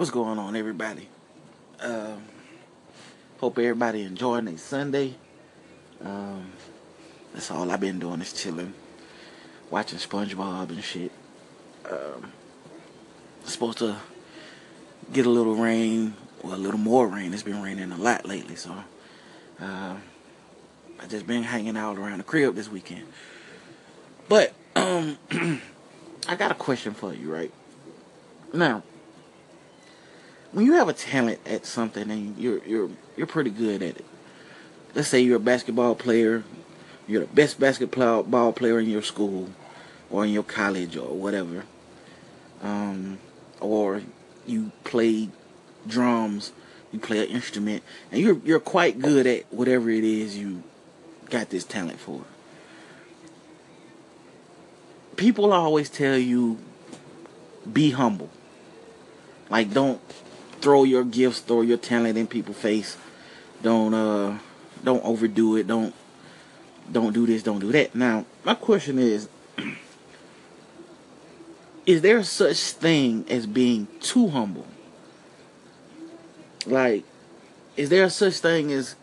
What's going on, everybody? Um, hope everybody enjoying their Sunday. Um, that's all I've been doing is chilling, watching SpongeBob and shit. Um, supposed to get a little rain, or a little more rain. It's been raining a lot lately, so uh, I just been hanging out around the crib this weekend. But um, I got a question for you, right? Now, when you have a talent at something and you're you're you're pretty good at it. Let's say you're a basketball player, you're the best basketball player in your school or in your college or whatever. Um, or you play drums, you play an instrument, and you're you're quite good at whatever it is you got this talent for. People always tell you be humble. Like don't throw your gifts, throw your talent in people's face. Don't uh don't overdo it. Don't don't do this, don't do that. Now, my question is is there such thing as being too humble? Like is there such thing as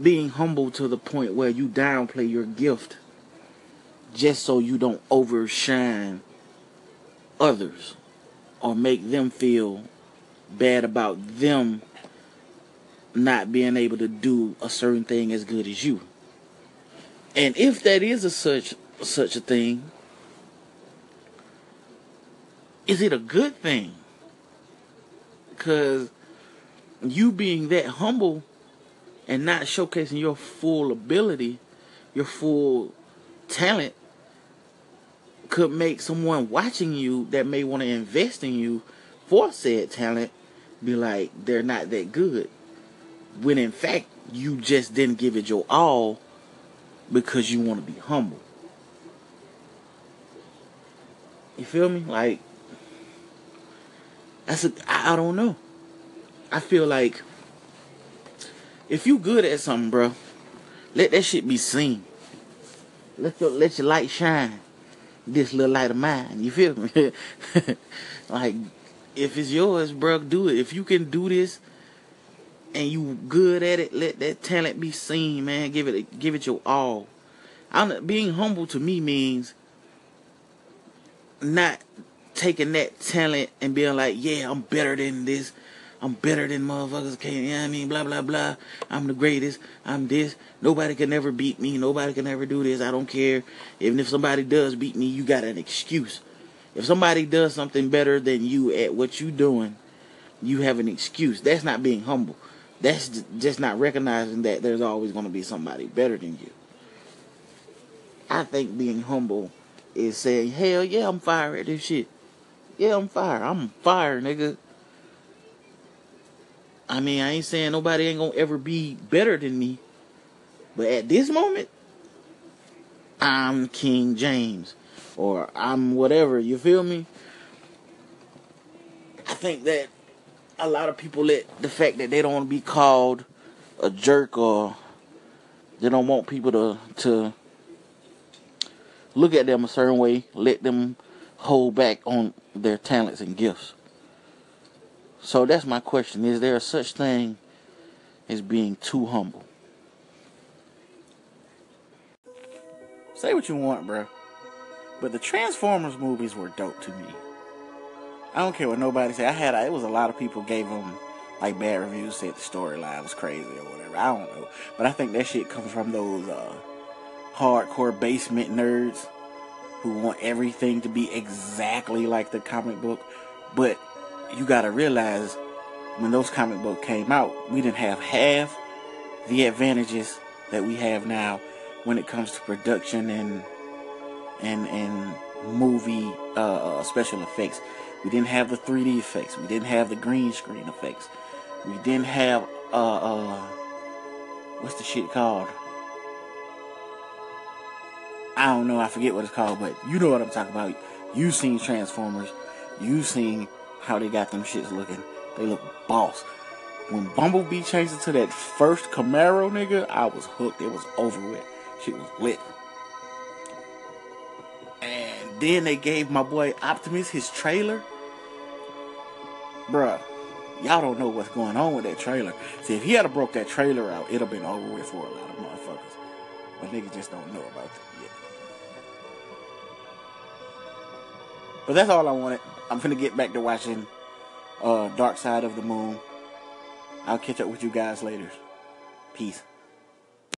being humble to the point where you downplay your gift just so you don't overshine others or make them feel bad about them not being able to do a certain thing as good as you. And if that is a such such a thing, is it a good thing? Cause you being that humble and not showcasing your full ability, your full talent could make someone watching you that may want to invest in you for said talent be like they're not that good. When in fact you just didn't give it your all because you want to be humble. You feel me? Like that's a I don't know. I feel like if you good at something, bro, let that shit be seen. Let your let your light shine. This little light of mine. You feel me? like if it's yours, bro, do it. If you can do this and you good at it, let that talent be seen, man. Give it give it your all. I'm being humble to me means not taking that talent and being like, yeah, I'm better than this. I'm better than motherfuckers. Okay, you know what I mean? Blah blah blah. I'm the greatest. I'm this. Nobody can ever beat me. Nobody can ever do this. I don't care. Even if somebody does beat me, you got an excuse. If somebody does something better than you at what you're doing, you have an excuse. That's not being humble. That's just not recognizing that there's always going to be somebody better than you. I think being humble is saying, hell yeah, I'm fire at this shit. Yeah, I'm fire. I'm fire, nigga. I mean, I ain't saying nobody ain't gonna ever be better than me. But at this moment, I'm King James or I'm whatever. You feel me? I think that a lot of people let the fact that they don't want to be called a jerk or they don't want people to to look at them a certain way, let them hold back on their talents and gifts. So that's my question. Is there such thing as being too humble? Say what you want, bro. But the Transformers movies were dope to me. I don't care what nobody said. I had it was a lot of people gave them like bad reviews, said the storyline was crazy or whatever. I don't know, but I think that shit comes from those uh, hardcore basement nerds who want everything to be exactly like the comic book. But you gotta realize when those comic books came out, we didn't have half the advantages that we have now when it comes to production and and and movie uh, uh special effects. We didn't have the 3D effects. We didn't have the green screen effects. We didn't have uh uh what's the shit called? I don't know. I forget what it's called, but you know what I'm talking about. You seen Transformers. You seen how they got them shits looking. They look boss. When Bumblebee changed into that first Camaro, nigga, I was hooked. It was over with. Shit was lit. Then they gave my boy Optimus his trailer. Bruh, y'all don't know what's going on with that trailer. See, if he had a broke that trailer out, it'd have been over with for a lot of motherfuckers. But niggas just don't know about that yet. But that's all I wanted. I'm gonna get back to watching uh, Dark Side of the Moon. I'll catch up with you guys later. Peace.